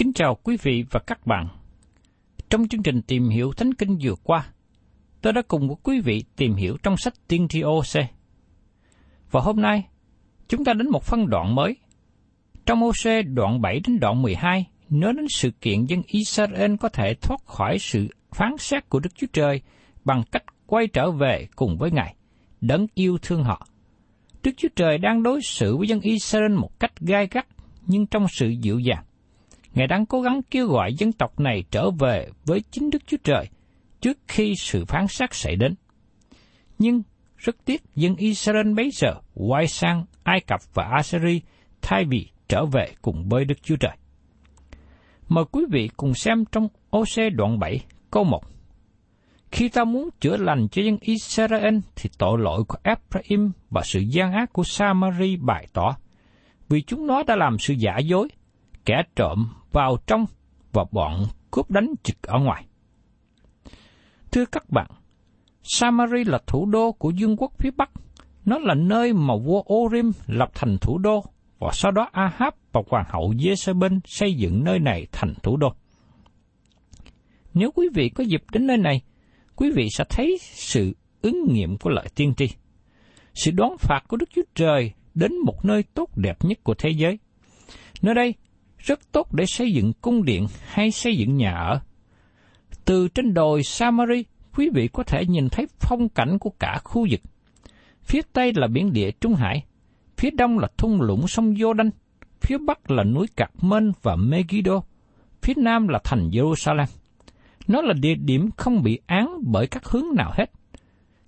Kính chào quý vị và các bạn. Trong chương trình tìm hiểu Thánh Kinh vừa qua, tôi đã cùng với quý vị tìm hiểu trong sách Tiên tri OC. Và hôm nay, chúng ta đến một phân đoạn mới. Trong OC đoạn 7 đến đoạn 12, nói đến sự kiện dân Israel có thể thoát khỏi sự phán xét của Đức Chúa Trời bằng cách quay trở về cùng với Ngài, đấng yêu thương họ. Đức Chúa Trời đang đối xử với dân Israel một cách gai gắt nhưng trong sự dịu dàng. Ngài đang cố gắng kêu gọi dân tộc này trở về với chính Đức Chúa Trời trước khi sự phán xét xảy đến. Nhưng rất tiếc dân Israel bấy giờ quay sang Ai Cập và Assyri thay vì trở về cùng với Đức Chúa Trời. Mời quý vị cùng xem trong OC đoạn 7 câu 1. Khi ta muốn chữa lành cho dân Israel thì tội lỗi của Ephraim và sự gian ác của Samari bày tỏ, vì chúng nó đã làm sự giả dối, kẻ trộm vào trong và bọn cướp đánh trực ở ngoài. Thưa các bạn, Samari là thủ đô của vương quốc phía Bắc. Nó là nơi mà vua Orim lập thành thủ đô, và sau đó Ahab và hoàng hậu Jezebel xây dựng nơi này thành thủ đô. Nếu quý vị có dịp đến nơi này, quý vị sẽ thấy sự ứng nghiệm của lời tiên tri. Sự đoán phạt của Đức Chúa Trời đến một nơi tốt đẹp nhất của thế giới. Nơi đây rất tốt để xây dựng cung điện hay xây dựng nhà ở. Từ trên đồi Samari, quý vị có thể nhìn thấy phong cảnh của cả khu vực. Phía tây là biển địa Trung Hải, phía đông là thung lũng sông Jordan, phía bắc là núi Carmel và Megiddo, phía nam là thành Jerusalem. Nó là địa điểm không bị án bởi các hướng nào hết.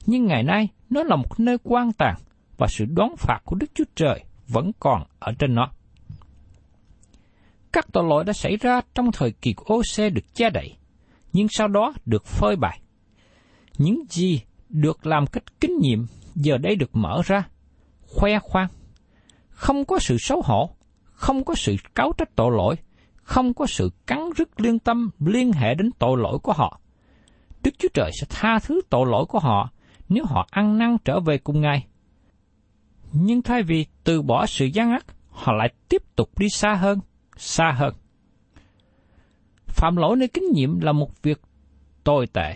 Nhưng ngày nay, nó là một nơi quan tàn và sự đoán phạt của Đức Chúa Trời vẫn còn ở trên nó. Các tội lỗi đã xảy ra trong thời kỳ của OC được che đậy, nhưng sau đó được phơi bày. Những gì được làm cách kinh nghiệm giờ đây được mở ra, khoe khoang. Không có sự xấu hổ, không có sự cáo trách tội lỗi, không có sự cắn rứt liên tâm liên hệ đến tội lỗi của họ. Đức Chúa Trời sẽ tha thứ tội lỗi của họ nếu họ ăn năn trở về cùng Ngài. Nhưng thay vì từ bỏ sự gian ác, họ lại tiếp tục đi xa hơn, xa hơn. Phạm lỗi nơi kinh nghiệm là một việc tồi tệ,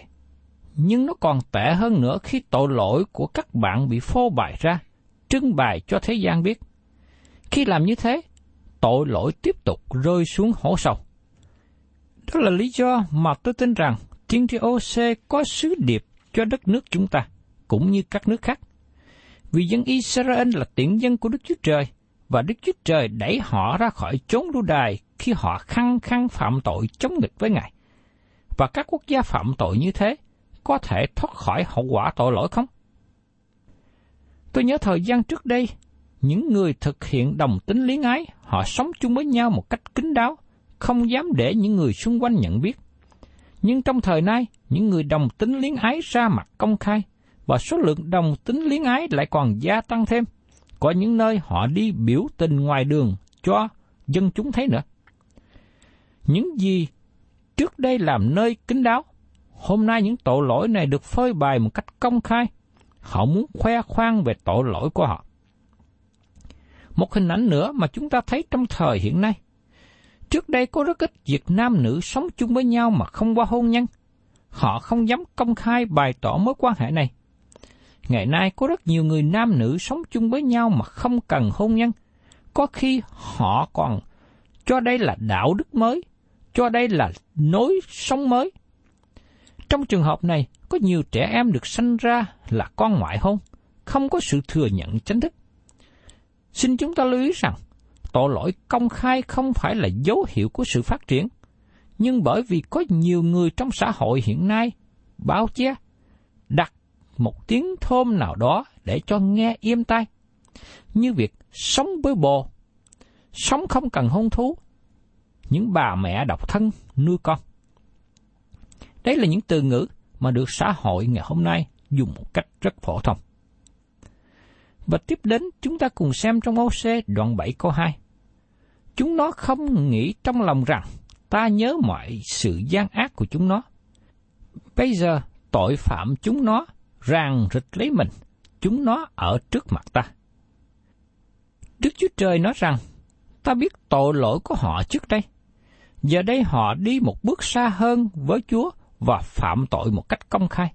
nhưng nó còn tệ hơn nữa khi tội lỗi của các bạn bị phô bày ra, trưng bày cho thế gian biết. Khi làm như thế, tội lỗi tiếp tục rơi xuống hố sâu. Đó là lý do mà tôi tin rằng Thiên Tri OC có sứ điệp cho đất nước chúng ta, cũng như các nước khác. Vì dân Israel là tiện dân của Đức Chúa Trời, và Đức Chúa Trời đẩy họ ra khỏi chốn lưu đài khi họ khăng khăng phạm tội chống nghịch với Ngài. Và các quốc gia phạm tội như thế có thể thoát khỏi hậu quả tội lỗi không? Tôi nhớ thời gian trước đây, những người thực hiện đồng tính liên ái, họ sống chung với nhau một cách kín đáo, không dám để những người xung quanh nhận biết. Nhưng trong thời nay, những người đồng tính liên ái ra mặt công khai, và số lượng đồng tính liên ái lại còn gia tăng thêm. Có những nơi họ đi biểu tình ngoài đường cho dân chúng thấy nữa. Những gì trước đây làm nơi kín đáo, hôm nay những tội lỗi này được phơi bày một cách công khai. Họ muốn khoe khoang về tội lỗi của họ. Một hình ảnh nữa mà chúng ta thấy trong thời hiện nay. Trước đây có rất ít việc nam nữ sống chung với nhau mà không qua hôn nhân. Họ không dám công khai bày tỏ mối quan hệ này. Ngày nay có rất nhiều người nam nữ sống chung với nhau mà không cần hôn nhân. Có khi họ còn cho đây là đạo đức mới, cho đây là nối sống mới. Trong trường hợp này, có nhiều trẻ em được sanh ra là con ngoại hôn, không có sự thừa nhận chính thức. Xin chúng ta lưu ý rằng, tội lỗi công khai không phải là dấu hiệu của sự phát triển, nhưng bởi vì có nhiều người trong xã hội hiện nay bao che, đặt một tiếng thơm nào đó để cho nghe im tai, như việc sống với bồ, sống không cần hôn thú, những bà mẹ độc thân nuôi con. Đấy là những từ ngữ mà được xã hội ngày hôm nay dùng một cách rất phổ thông. Và tiếp đến chúng ta cùng xem trong ô đoạn 7 câu 2. Chúng nó không nghĩ trong lòng rằng ta nhớ mọi sự gian ác của chúng nó. Bây giờ tội phạm chúng nó ràng rịch lấy mình, chúng nó ở trước mặt ta. Đức Chúa Trời nói rằng, ta biết tội lỗi của họ trước đây. Giờ đây họ đi một bước xa hơn với Chúa và phạm tội một cách công khai.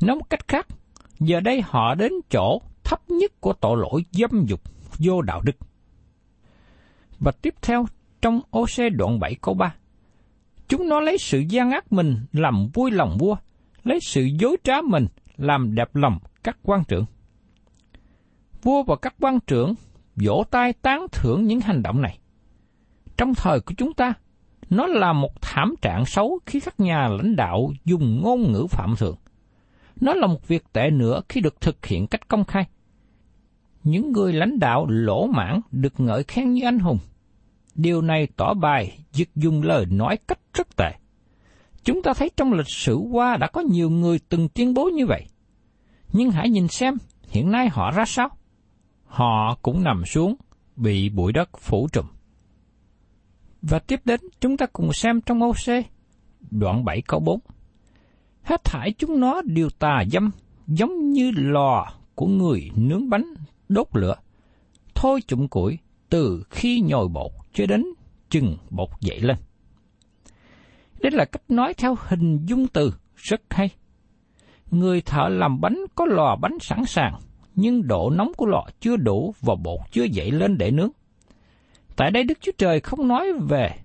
Nói một cách khác, giờ đây họ đến chỗ thấp nhất của tội lỗi dâm dục vô đạo đức. Và tiếp theo, trong OC đoạn 7 câu 3, chúng nó lấy sự gian ác mình làm vui lòng vua, lấy sự dối trá mình làm đẹp lòng các quan trưởng. Vua và các quan trưởng vỗ tay tán thưởng những hành động này. Trong thời của chúng ta, nó là một thảm trạng xấu khi các nhà lãnh đạo dùng ngôn ngữ phạm thượng. Nó là một việc tệ nữa khi được thực hiện cách công khai. Những người lãnh đạo lỗ mãn được ngợi khen như anh hùng. Điều này tỏ bài việc dùng lời nói cách rất tệ. Chúng ta thấy trong lịch sử qua đã có nhiều người từng tuyên bố như vậy. Nhưng hãy nhìn xem hiện nay họ ra sao. Họ cũng nằm xuống, bị bụi đất phủ trùm. Và tiếp đến chúng ta cùng xem trong ô xê, đoạn 7 câu 4. Hết thải chúng nó đều tà dâm, giống như lò của người nướng bánh đốt lửa. Thôi chụm củi từ khi nhồi bột cho đến chừng bột dậy lên. Đây là cách nói theo hình dung từ rất hay. Người thợ làm bánh có lò bánh sẵn sàng, nhưng độ nóng của lò chưa đủ và bột chưa dậy lên để nướng. Tại đây Đức Chúa Trời không nói về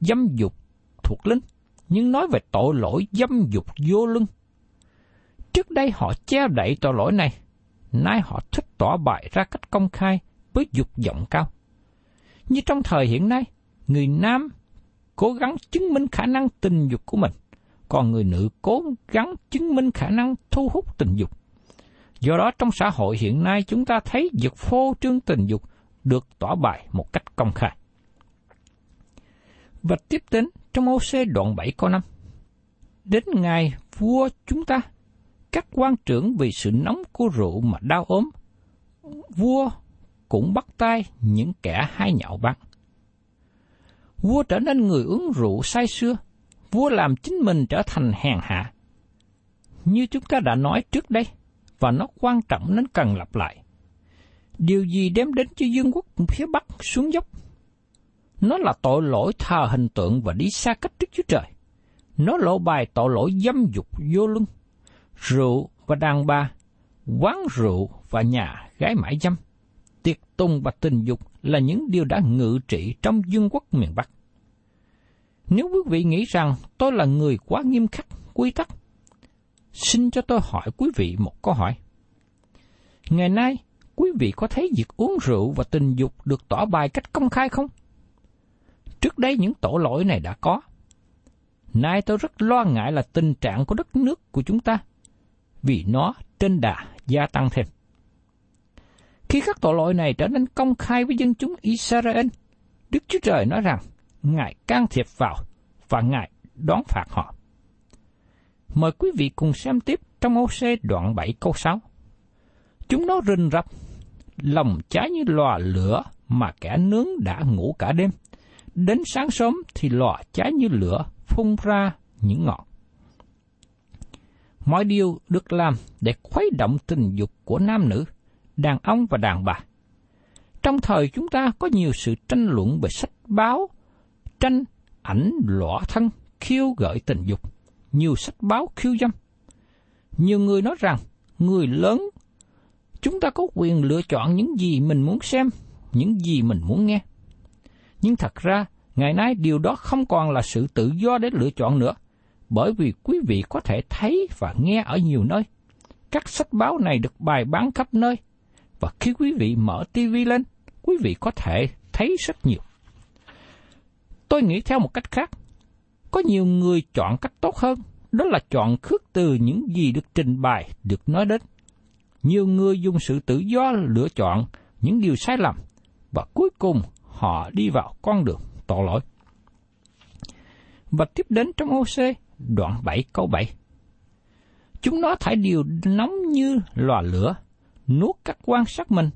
dâm dục thuộc linh, nhưng nói về tội lỗi dâm dục vô lưng. Trước đây họ che đậy tội lỗi này, nay họ thích tỏ bại ra cách công khai với dục vọng cao. Như trong thời hiện nay, người nam cố gắng chứng minh khả năng tình dục của mình, còn người nữ cố gắng chứng minh khả năng thu hút tình dục. Do đó trong xã hội hiện nay chúng ta thấy việc phô trương tình dục được tỏ bài một cách công khai. Và tiếp đến trong ô xê đoạn 7 câu 5. Đến ngày vua chúng ta, các quan trưởng vì sự nóng của rượu mà đau ốm, vua cũng bắt tay những kẻ hay nhạo bắn. Vua trở nên người uống rượu say sưa, vua làm chính mình trở thành hèn hạ. Như chúng ta đã nói trước đây, và nó quan trọng nên cần lặp lại. Điều gì đem đến cho dương quốc phía Bắc xuống dốc? Nó là tội lỗi thờ hình tượng và đi xa cách trước Chúa Trời. Nó lộ bài tội lỗi dâm dục vô luân, rượu và đàn bà, quán rượu và nhà gái mãi dâm. Tiệc tùng và tình dục là những điều đã ngự trị trong dương quốc miền Bắc. Nếu quý vị nghĩ rằng tôi là người quá nghiêm khắc, quy tắc, xin cho tôi hỏi quý vị một câu hỏi. Ngày nay, quý vị có thấy việc uống rượu và tình dục được tỏ bài cách công khai không? Trước đây những tổ lỗi này đã có. Nay tôi rất lo ngại là tình trạng của đất nước của chúng ta, vì nó trên đà gia tăng thêm. Khi các tội lỗi này trở nên công khai với dân chúng Israel, Đức Chúa Trời nói rằng Ngài can thiệp vào và Ngài đón phạt họ. Mời quý vị cùng xem tiếp trong ô xê đoạn 7 câu 6. Chúng nó rình rập, lòng cháy như lò lửa mà kẻ nướng đã ngủ cả đêm. Đến sáng sớm thì lò cháy như lửa phun ra những ngọn. Mọi điều được làm để khuấy động tình dục của nam nữ, đàn ông và đàn bà. Trong thời chúng ta có nhiều sự tranh luận về sách báo, tranh, ảnh, lõa thân, khiêu gợi tình dục, nhiều sách báo khiêu dâm. Nhiều người nói rằng, người lớn, chúng ta có quyền lựa chọn những gì mình muốn xem, những gì mình muốn nghe. Nhưng thật ra, ngày nay điều đó không còn là sự tự do để lựa chọn nữa, bởi vì quý vị có thể thấy và nghe ở nhiều nơi. Các sách báo này được bày bán khắp nơi, và khi quý vị mở TV lên, quý vị có thể thấy rất nhiều. Tôi nghĩ theo một cách khác, có nhiều người chọn cách tốt hơn, đó là chọn khước từ những gì được trình bày, được nói đến. Nhiều người dùng sự tự do lựa chọn những điều sai lầm, và cuối cùng họ đi vào con đường tội lỗi. Và tiếp đến trong OC, đoạn 7 câu 7. Chúng nó thải điều nóng như lò lửa, nuốt các quan sát mình.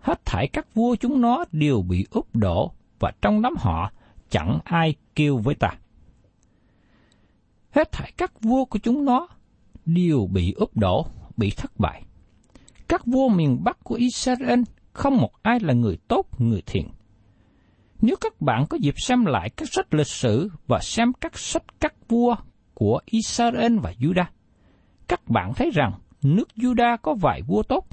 Hết thảy các vua chúng nó đều bị úp đổ, và trong đám họ chẳng ai kêu với ta. Hết thảy các vua của chúng nó đều bị úp đổ, bị thất bại. Các vua miền Bắc của Israel không một ai là người tốt, người thiện. Nếu các bạn có dịp xem lại các sách lịch sử và xem các sách các vua của Israel và Judah, các bạn thấy rằng nước Judah có vài vua tốt.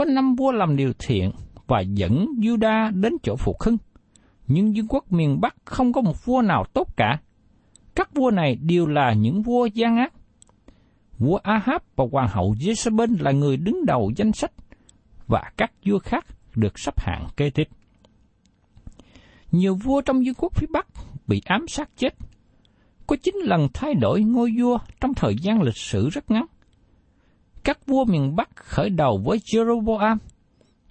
Có năm vua làm điều thiện và dẫn Juda đến chỗ phục hưng nhưng vương quốc miền Bắc không có một vua nào tốt cả. Các vua này đều là những vua gian ác. Vua Ahab và hoàng hậu Jezebel là người đứng đầu danh sách, và các vua khác được sắp hạng kế tiếp. Nhiều vua trong vương quốc phía Bắc bị ám sát chết. Có chín lần thay đổi ngôi vua trong thời gian lịch sử rất ngắn. Các vua miền Bắc khởi đầu với Jeroboam,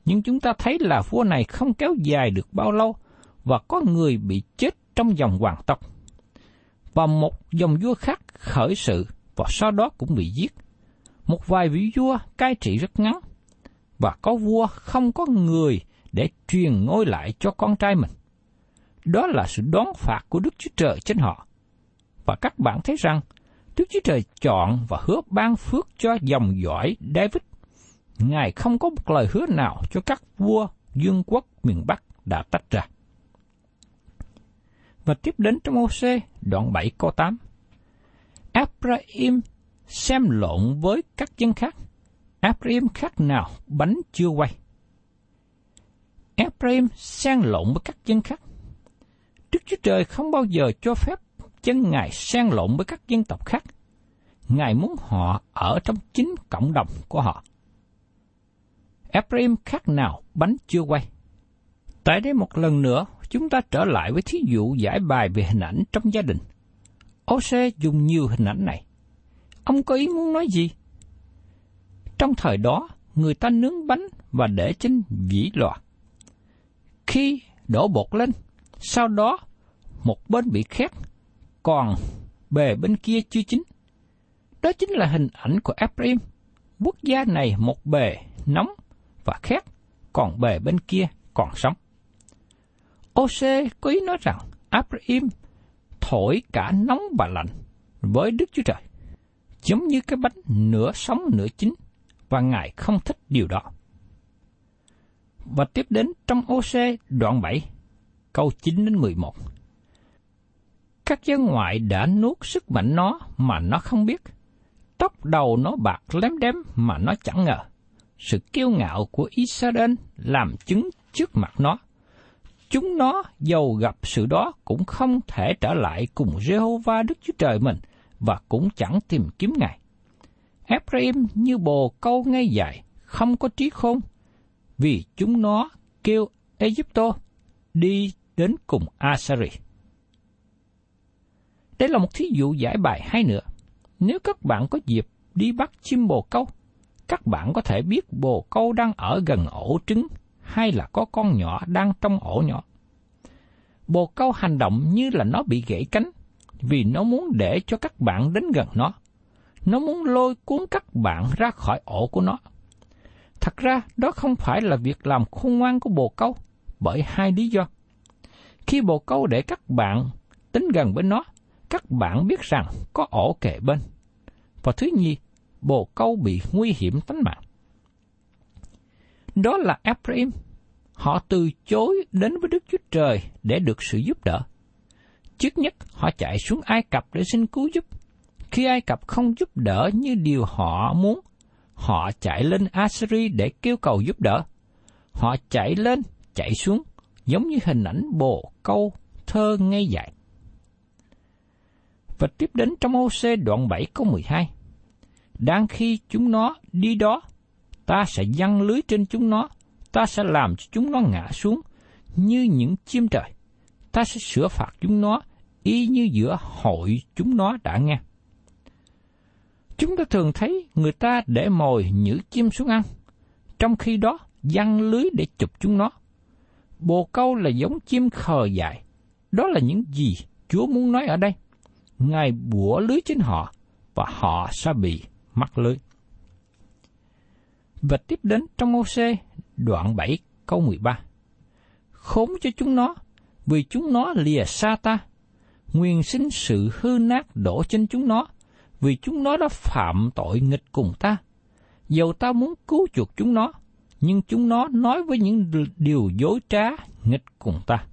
nhưng chúng ta thấy là vua này không kéo dài được bao lâu – và có người bị chết trong dòng hoàng tộc. Và một dòng vua khác khởi sự và sau đó cũng bị giết. Một vài vị vua cai trị rất ngắn, và có vua không có người để truyền ngôi lại cho con trai mình. Đó là sự đón phạt của Đức Chúa Trời trên họ. Và các bạn thấy rằng, Đức Chúa Trời chọn và hứa ban phước cho dòng dõi David. Ngài không có một lời hứa nào cho các vua dương quốc miền Bắc đã tách ra. Và tiếp đến trong OC đoạn 7 câu 8. Abraham xem lộn với các dân khác. Abraham khác nào bánh chưa quay. Abraham xen lộn với các dân khác. Đức Chúa Trời không bao giờ cho phép chân Ngài xen lộn với các dân tộc khác. Ngài muốn họ ở trong chính cộng đồng của họ. Ephraim khác nào bánh chưa quay. Tại đây một lần nữa, chúng ta trở lại với thí dụ giải bài về hình ảnh trong gia đình. Ose dùng nhiều hình ảnh này. Ông có ý muốn nói gì? Trong thời đó, người ta nướng bánh và để trên vỉ lò. Khi đổ bột lên, sau đó một bên bị khét, còn bề bên kia chưa chín. Đó chính là hình ảnh của Ephraim. Quốc gia này một bề nóng và khét, còn bề bên kia còn sống. Ose có ý nói rằng Abraham thổi cả nóng và lạnh với Đức Chúa Trời, giống như cái bánh nửa sống nửa chín, và Ngài không thích điều đó. Và tiếp đến trong Ose đoạn 7, câu 9 đến 11. Các dân ngoại đã nuốt sức mạnh nó mà nó không biết. Tóc đầu nó bạc lém đém mà nó chẳng ngờ. Sự kiêu ngạo của Israel làm chứng trước mặt nó chúng nó giàu gặp sự đó cũng không thể trở lại cùng Jehovah Đức Chúa Trời mình và cũng chẳng tìm kiếm Ngài. Ephraim như bồ câu ngay dài, không có trí khôn, vì chúng nó kêu Egypto đi đến cùng Asari. Đây là một thí dụ giải bài hay nữa. Nếu các bạn có dịp đi bắt chim bồ câu, các bạn có thể biết bồ câu đang ở gần ổ trứng hay là có con nhỏ đang trong ổ nhỏ. Bồ câu hành động như là nó bị gãy cánh, vì nó muốn để cho các bạn đến gần nó. Nó muốn lôi cuốn các bạn ra khỏi ổ của nó. Thật ra, đó không phải là việc làm khôn ngoan của bồ câu, bởi hai lý do. Khi bồ câu để các bạn tính gần bên nó, các bạn biết rằng có ổ kề bên. Và thứ nhì, bồ câu bị nguy hiểm tính mạng. Đó là Ephraim. Họ từ chối đến với Đức Chúa Trời để được sự giúp đỡ. Trước nhất, họ chạy xuống Ai Cập để xin cứu giúp. Khi Ai Cập không giúp đỡ như điều họ muốn, họ chạy lên Assyri để kêu cầu giúp đỡ. Họ chạy lên, chạy xuống, giống như hình ảnh bồ câu thơ ngay dạy. Và tiếp đến trong OC đoạn 7 câu 12. Đang khi chúng nó đi đó, ta sẽ giăng lưới trên chúng nó, ta sẽ làm cho chúng nó ngã xuống như những chim trời. Ta sẽ sửa phạt chúng nó y như giữa hội chúng nó đã nghe. Chúng ta thường thấy người ta để mồi nhử chim xuống ăn, trong khi đó giăng lưới để chụp chúng nó. Bồ câu là giống chim khờ dại. Đó là những gì Chúa muốn nói ở đây. Ngài bủa lưới trên họ và họ sẽ bị mắc lưới. Và tiếp đến trong ô xê đoạn 7 câu 13. Khốn cho chúng nó, vì chúng nó lìa xa ta. Nguyên sinh sự hư nát đổ trên chúng nó, vì chúng nó đã phạm tội nghịch cùng ta. Dầu ta muốn cứu chuộc chúng nó, nhưng chúng nó nói với những điều dối trá nghịch cùng ta.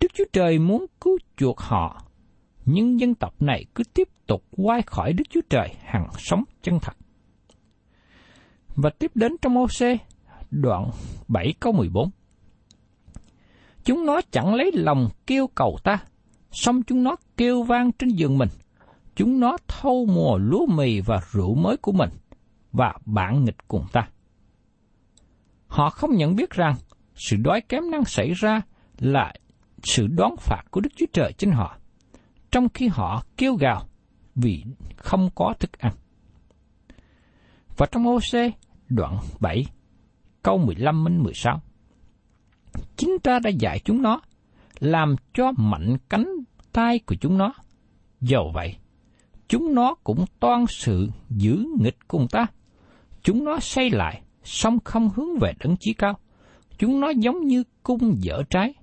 Đức Chúa Trời muốn cứu chuộc họ, nhưng dân tộc này cứ tiếp tục quay khỏi Đức Chúa Trời hằng sống chân thật. Và tiếp đến trong ô xê, đoạn 7 câu 14. Chúng nó chẳng lấy lòng kêu cầu ta, xong chúng nó kêu vang trên giường mình. Chúng nó thâu mùa lúa mì và rượu mới của mình, và bạn nghịch cùng ta. Họ không nhận biết rằng sự đói kém năng xảy ra là sự đoán phạt của Đức Chúa Trời trên họ, trong khi họ kêu gào vì không có thức ăn. Và trong OC đoạn 7, câu 15 đến 16. Chính ta đã dạy chúng nó, làm cho mạnh cánh tay của chúng nó. Dầu vậy, chúng nó cũng toan sự giữ nghịch cùng ta. Chúng nó xây lại, song không hướng về đấng chí cao. Chúng nó giống như cung dở trái.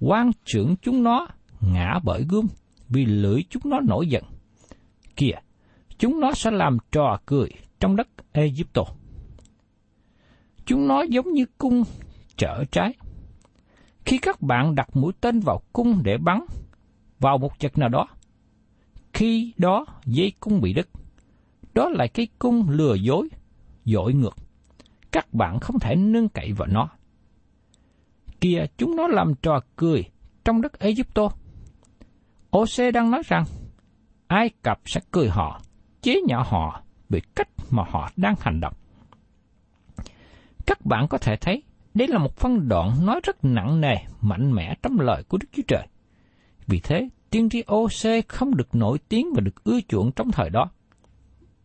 quan trưởng chúng nó ngã bởi gươm, vì lưỡi chúng nó nổi giận. Kìa, chúng nó sẽ làm trò cười trong đất Egypto. Chúng nó giống như cung trở trái. Khi các bạn đặt mũi tên vào cung để bắn vào một vật nào đó, khi đó dây cung bị đứt, đó là cái cung lừa dối, dội ngược. Các bạn không thể nương cậy vào nó. Kìa, chúng nó làm trò cười trong đất Egypto. OC đang nói rằng, Ai Cập sẽ cười họ, chế nhạo họ vì cách mà họ đang hành động. Các bạn có thể thấy, đây là một phân đoạn nói rất nặng nề, mạnh mẽ trong lời của Đức Chúa Trời. Vì thế, tiên tri OC không được nổi tiếng và được ưa chuộng trong thời đó.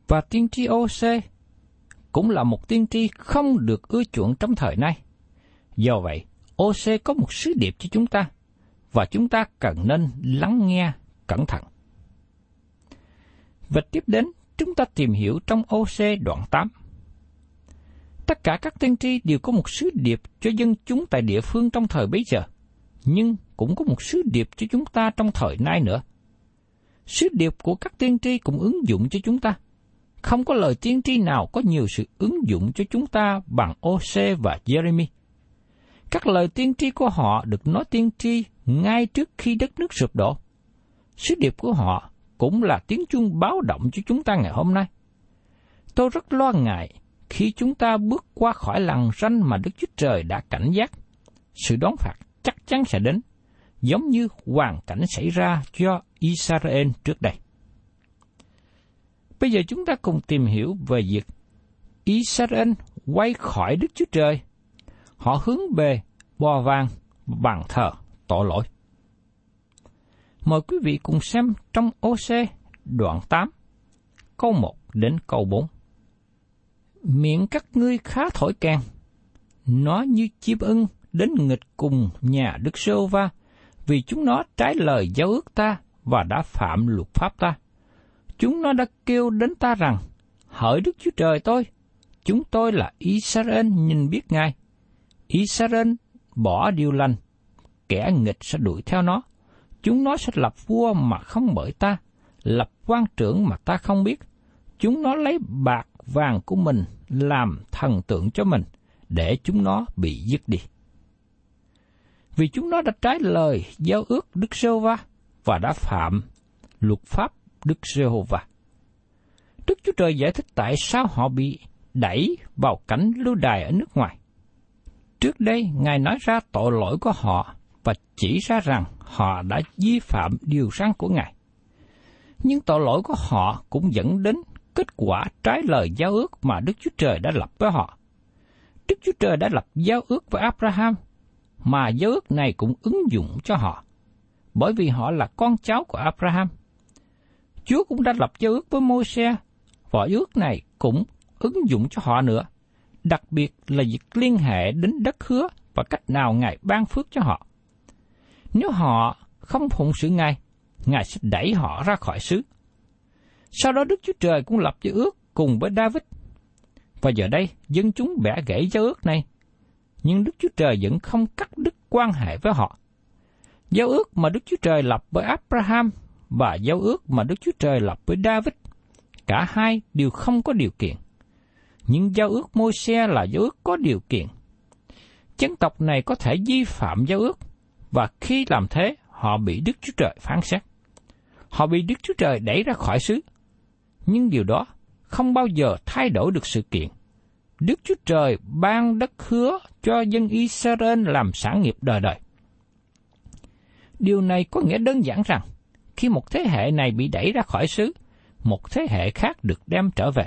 Và tiên tri OC cũng là một tiên tri không được ưa chuộng trong thời nay. Do vậy, OC có một sứ điệp cho chúng ta, và chúng ta cần nên lắng nghe cẩn thận. Và tiếp đến, chúng ta tìm hiểu trong OC đoạn 8. Tất cả các tiên tri đều có một sứ điệp cho dân chúng tại địa phương trong thời bấy giờ, nhưng cũng có một sứ điệp cho chúng ta trong thời nay nữa. Sứ điệp của các tiên tri cũng ứng dụng cho chúng ta. Không có lời tiên tri nào có nhiều sự ứng dụng cho chúng ta bằng OC và Jeremy. Các lời tiên tri của họ được nói tiên tri ngay trước khi đất nước sụp đổ. Sứ điệp của họ cũng là tiếng chuông báo động cho chúng ta ngày hôm nay. Tôi rất lo ngại khi chúng ta bước qua khỏi làng ranh mà Đức Chúa Trời đã cảnh giác. sự đón phạt chắc chắn sẽ đến, giống như hoàn cảnh xảy ra cho Israel trước đây. Bây giờ chúng ta cùng tìm hiểu về việc Israel quay khỏi Đức Chúa Trời. Họ hướng về bò vàng bàn thờ tội lỗi. Mời quý vị cùng xem trong OC đoạn 8, câu 1 đến câu 4. Miệng các ngươi khá thổi kèn, nó như chim ưng đến nghịch cùng nhà Đức Sơ Va, vì chúng nó trái lời giao ước ta và đã phạm luật pháp ta. Chúng nó đã kêu đến ta rằng, hỡi Đức Chúa Trời tôi, chúng tôi là Israel nhìn biết Ngài. Israel bỏ điều lành, kẻ nghịch sẽ đuổi theo nó. Chúng nó sẽ lập vua mà không bởi ta, lập quan trưởng mà ta không biết. Chúng nó lấy bạc vàng của mình làm thần tượng cho mình, để chúng nó bị dứt đi. Vì chúng nó đã trái lời giao ước Đức giê va và đã phạm luật pháp Đức Giê-hô-va. Đức Chúa Trời giải thích tại sao họ bị đẩy vào cảnh lưu đài ở nước ngoài. Trước đây, Ngài nói ra tội lỗi của họ và chỉ ra rằng họ đã vi phạm điều răn của Ngài. Nhưng tội lỗi của họ cũng dẫn đến kết quả trái lời giao ước mà Đức Chúa Trời đã lập với họ. Đức Chúa Trời đã lập giao ước với Abraham, mà giao ước này cũng ứng dụng cho họ, bởi vì họ là con cháu của Abraham. Chúa cũng đã lập giao ước với Môi-se, và ước này cũng ứng dụng cho họ nữa, đặc biệt là việc liên hệ đến đất hứa và cách nào Ngài ban phước cho họ. Nếu họ không phụng sự Ngài, Ngài sẽ đẩy họ ra khỏi xứ. Sau đó Đức Chúa Trời cũng lập giao ước cùng với David. Và giờ đây, dân chúng bẻ gãy giao ước này, nhưng Đức Chúa Trời vẫn không cắt đứt quan hệ với họ. Giao ước mà Đức Chúa Trời lập với Abraham và giao ước mà Đức Chúa Trời lập với David, cả hai đều không có điều kiện. Nhưng giao ước môi xe là giao ước có điều kiện. Dân tộc này có thể vi phạm giao ước, và khi làm thế, họ bị Đức Chúa Trời phán xét. Họ bị Đức Chúa Trời đẩy ra khỏi xứ. Nhưng điều đó không bao giờ thay đổi được sự kiện. Đức Chúa Trời ban đất hứa cho dân Israel làm sản nghiệp đời đời. Điều này có nghĩa đơn giản rằng, khi một thế hệ này bị đẩy ra khỏi xứ, một thế hệ khác được đem trở về.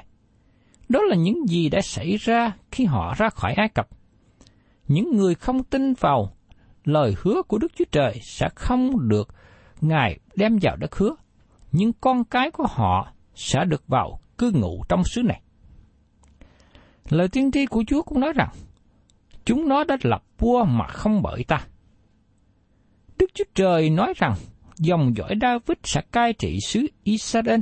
Đó là những gì đã xảy ra khi họ ra khỏi Ai Cập. Những người không tin vào lời hứa của Đức Chúa Trời sẽ không được Ngài đem vào đất hứa, nhưng con cái của họ sẽ được vào cư ngụ trong xứ này. Lời tiên tri của Chúa cũng nói rằng, chúng nó đã lập vua mà không bởi ta. Đức Chúa Trời nói rằng, dòng dõi David sẽ cai trị xứ Israel.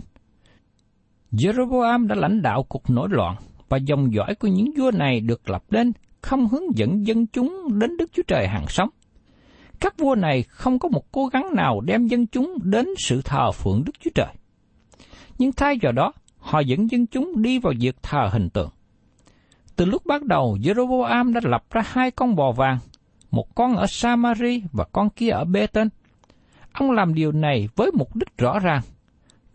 Jeroboam đã lãnh đạo cuộc nổi loạn và dòng dõi của những vua này được lập lên không hướng dẫn dân chúng đến Đức Chúa Trời hàng sống. Các vua này không có một cố gắng nào đem dân chúng đến sự thờ phượng Đức Chúa Trời. Nhưng thay vào đó, họ dẫn dân chúng đi vào việc thờ hình tượng. Từ lúc bắt đầu, Jeroboam đã lập ra hai con bò vàng, một con ở Samari và con kia ở Bethel. Ông làm điều này với mục đích rõ ràng,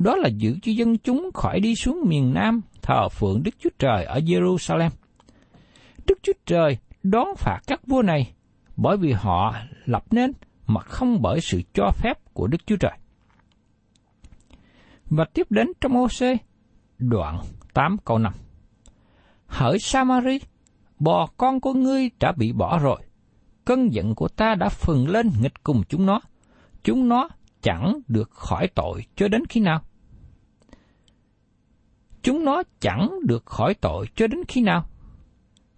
đó là giữ cho dân chúng khỏi đi xuống miền Nam thờ phượng Đức Chúa Trời ở Jerusalem. Đức Chúa Trời đón phạt các vua này bởi vì họ lập nên mà không bởi sự cho phép của Đức Chúa Trời. Và tiếp đến trong OC, đoạn 8 câu 5. Hỡi Samari, bò con của ngươi đã bị bỏ rồi. Cơn giận của ta đã phừng lên nghịch cùng chúng nó. Chúng nó chẳng được khỏi tội cho đến khi nào? Chúng nó chẳng được khỏi tội cho đến khi nào?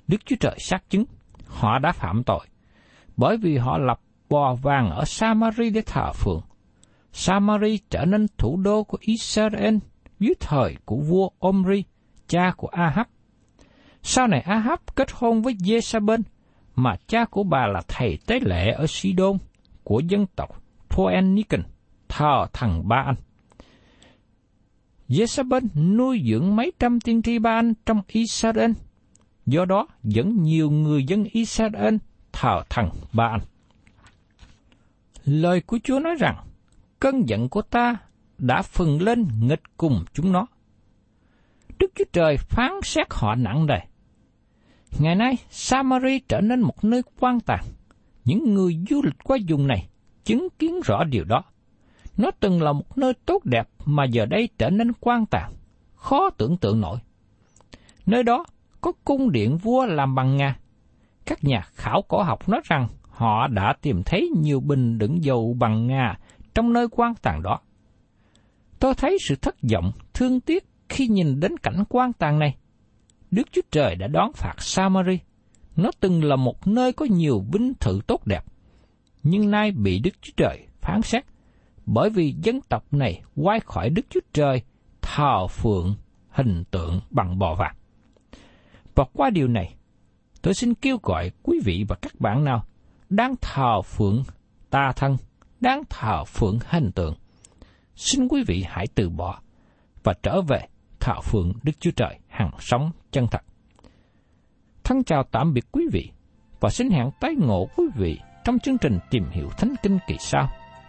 Đức Chúa Trời xác chứng, họ đã phạm tội, bởi vì họ lập bò vàng ở Samari để thờ phượng. Samari trở nên thủ đô của Israel dưới thời của vua Omri, cha của Ahab. Sau này Ahab kết hôn với Jezabel, mà cha của bà là thầy tế lễ ở Sidon của dân tộc Phoenician, thờ thần Ba Anh. Jezabel nuôi dưỡng mấy trăm tiên tri ban trong Israel, do đó dẫn nhiều người dân Israel thờ thần Baal. Anh. Lời của Chúa nói rằng, cơn giận của ta đã phừng lên nghịch cùng chúng nó. Đức Chúa Trời phán xét họ nặng nề. Ngày nay, Samari trở nên một nơi quan tàn. Những người du lịch qua vùng này chứng kiến rõ điều đó. Nó từng là một nơi tốt đẹp mà giờ đây trở nên quan tàn, khó tưởng tượng nổi. Nơi đó có cung điện vua làm bằng Nga. Các nhà khảo cổ học nói rằng họ đã tìm thấy nhiều bình đựng dầu bằng Nga trong nơi quan tàn đó. Tôi thấy sự thất vọng, thương tiếc khi nhìn đến cảnh quan tàn này. Đức Chúa Trời đã đón phạt Samari. Nó từng là một nơi có nhiều vinh thự tốt đẹp, nhưng nay bị Đức Chúa Trời phán xét, bởi vì dân tộc này quay khỏi Đức Chúa Trời thờ phượng hình tượng bằng bò vàng. Và qua điều này, tôi xin kêu gọi quý vị và các bạn nào đang thờ phượng ta thân, đang thờ phượng hình tượng. Xin quý vị hãy từ bỏ và trở về thờ phượng Đức Chúa Trời hằng sống chân thật. Thân chào tạm biệt quý vị và xin hẹn tái ngộ quý vị trong chương trình tìm hiểu Thánh Kinh kỳ sau.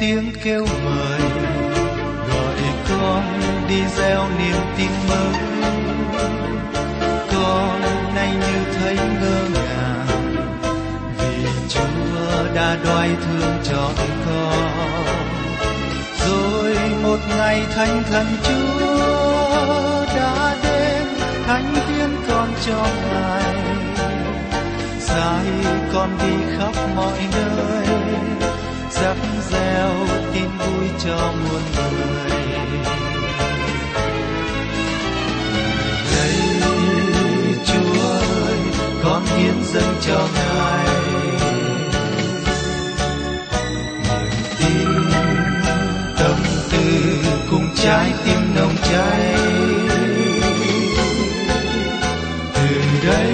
Tiếng kêu mời, gọi con đi gieo niềm tin mới con nay như thấy ngơ ngàng, vì chúa đã đoái thương cho con. Rồi một ngày thánh thần chúa đã đến, thánh tiên con cho ngài. Sai con đi khắp mọi nơi rắc gieo tin vui cho muôn người. Đây chúa ơi, con hiến dâng cho ngài. Niềm tin tâm tư cùng trái tim nồng cháy. Từ đây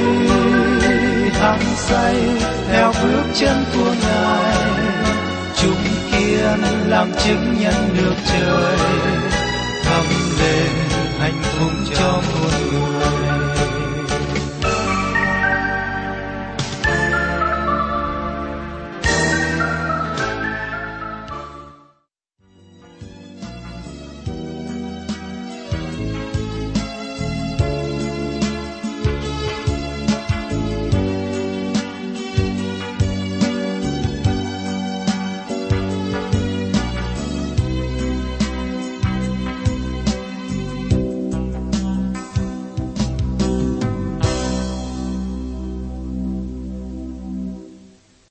hăng say theo bước chân của ngài kiên làm chứng nhân được trời thắp lên hạnh phúc cho muôn